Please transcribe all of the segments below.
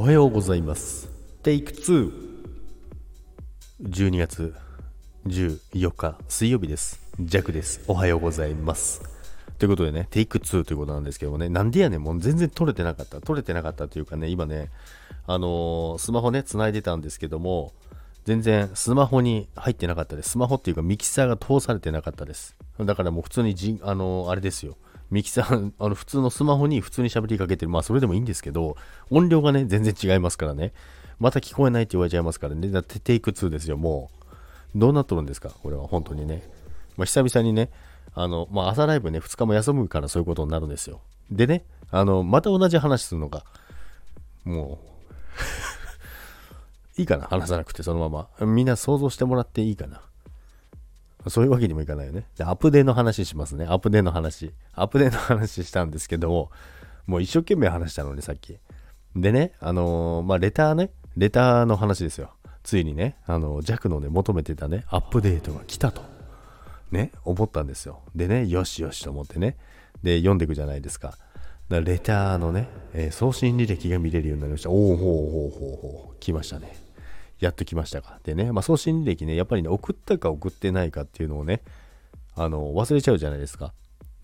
おはようございます。テイク2。12月14日水曜日です。ジャクです。おはようございます。ということでね、テイク2ということなんですけどもね、なんでやねん、もう全然撮れてなかった。撮れてなかったというかね、今ね、あのースマホね、繋いでたんですけども、全然スマホに入ってなかったです。スマホっていうかミキサーが通されてなかったです。だからもう普通にじ、あのーあれですよ。ミキサー、あの普通のスマホに普通に喋りかけてる。まあそれでもいいんですけど、音量がね、全然違いますからね。また聞こえないって言われちゃいますからね。だってテイク2ですよ、もう。どうなっとるんですか？これは本当にね。まあ久々にね、あの、まあ朝ライブね、2日も休むからそういうことになるんですよ。でね、あの、また同じ話するのが、もう、いいかな？話さなくてそのまま。みんな想像してもらっていいかな？そういうわけにもいかないよね。で、アップデーの話しますね。アップデーの話。アップデーの話したんですけども、もう一生懸命話したのに、さっき。でね、あのーまあ、レターね、レターの話ですよ。ついにね、あの、弱のね、求めてたね、アップデートが来たと。ね、思ったんですよ。でね、よしよしと思ってね。で、読んでいくじゃないですか。だかレターのね、えー送信履歴が見れるようになりました。おおほうほうほうほう。来ましたね。やっと来ましたか。でね、まあ、送信履歴ね、やっぱりね、送ったか送ってないかっていうのをね、あの、忘れちゃうじゃないですか。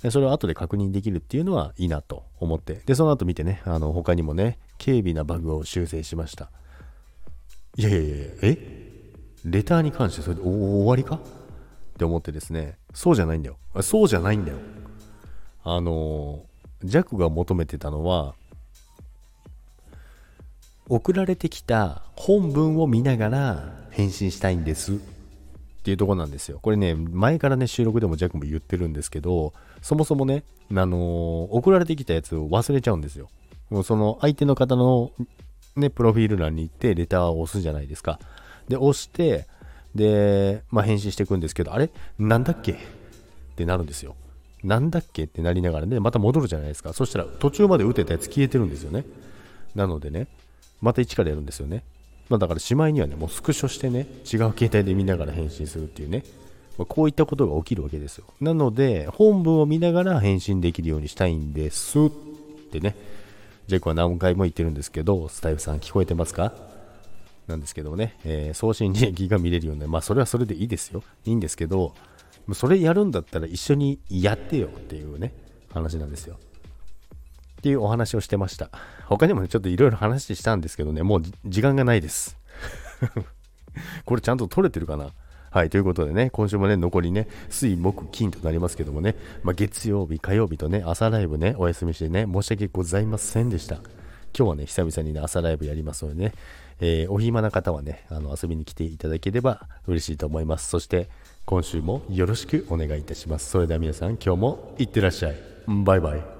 でそれを後で確認できるっていうのはいいなと思って。で、その後見てね、あの、他にもね、軽微なバグを修正しました。いやいやいや、え？レターに関してそれで終わりか？って思ってですね、そうじゃないんだよ。そうじゃないんだよ。あの、ジャックが求めてたのは、送られてきた本文を見ながら返信したいんですっていうとこなんですよ。これね、前からね、収録でもジャックも言ってるんですけど、そもそもね、あのー送られてきたやつを忘れちゃうんですよ。もうその相手の方のね、プロフィール欄に行って、レターを押すじゃないですか。で、押して、で、まあ、返信していくんですけど、あれ？なんだっけ？ってなるんですよ。なんだっけ？ってなりながらね、また戻るじゃないですか。そしたら途中まで打てたやつ消えてるんですよね。なのでね、また一からやるんですよね。まあ、だからしまいにはね、もうスクショしてね、違う携帯で見ながら返信するっていうね、まあこういったことが起きるわけですよ。なので、本文を見ながら返信できるようにしたいんですってね、ジェイクは何回も言ってるんですけど、スタイフさん聞こえてますか？なんですけどね、えー送信履歴が見れるようなまあそれはそれでいいですよ。いいんですけど、それやるんだったら一緒にやってよっていうね、話なんですよ。っていうお話をしてました。他にもね、ちょっといろいろ話したんですけどね、もう時間がないです。これちゃんと取れてるかな？はい、ということでね、今週もね、残りね、水、木、金となりますけどもね、まあ、月曜日、火曜日とね、朝ライブね、お休みしてね、申し訳ございませんでした。今日はね、久々にね、朝ライブやりますのでね、えーお暇な方はね、あの遊びに来ていただければ嬉しいと思います。そして、今週もよろしくお願いいたします。それでは皆さん、今日もいってらっしゃい。バイバイ。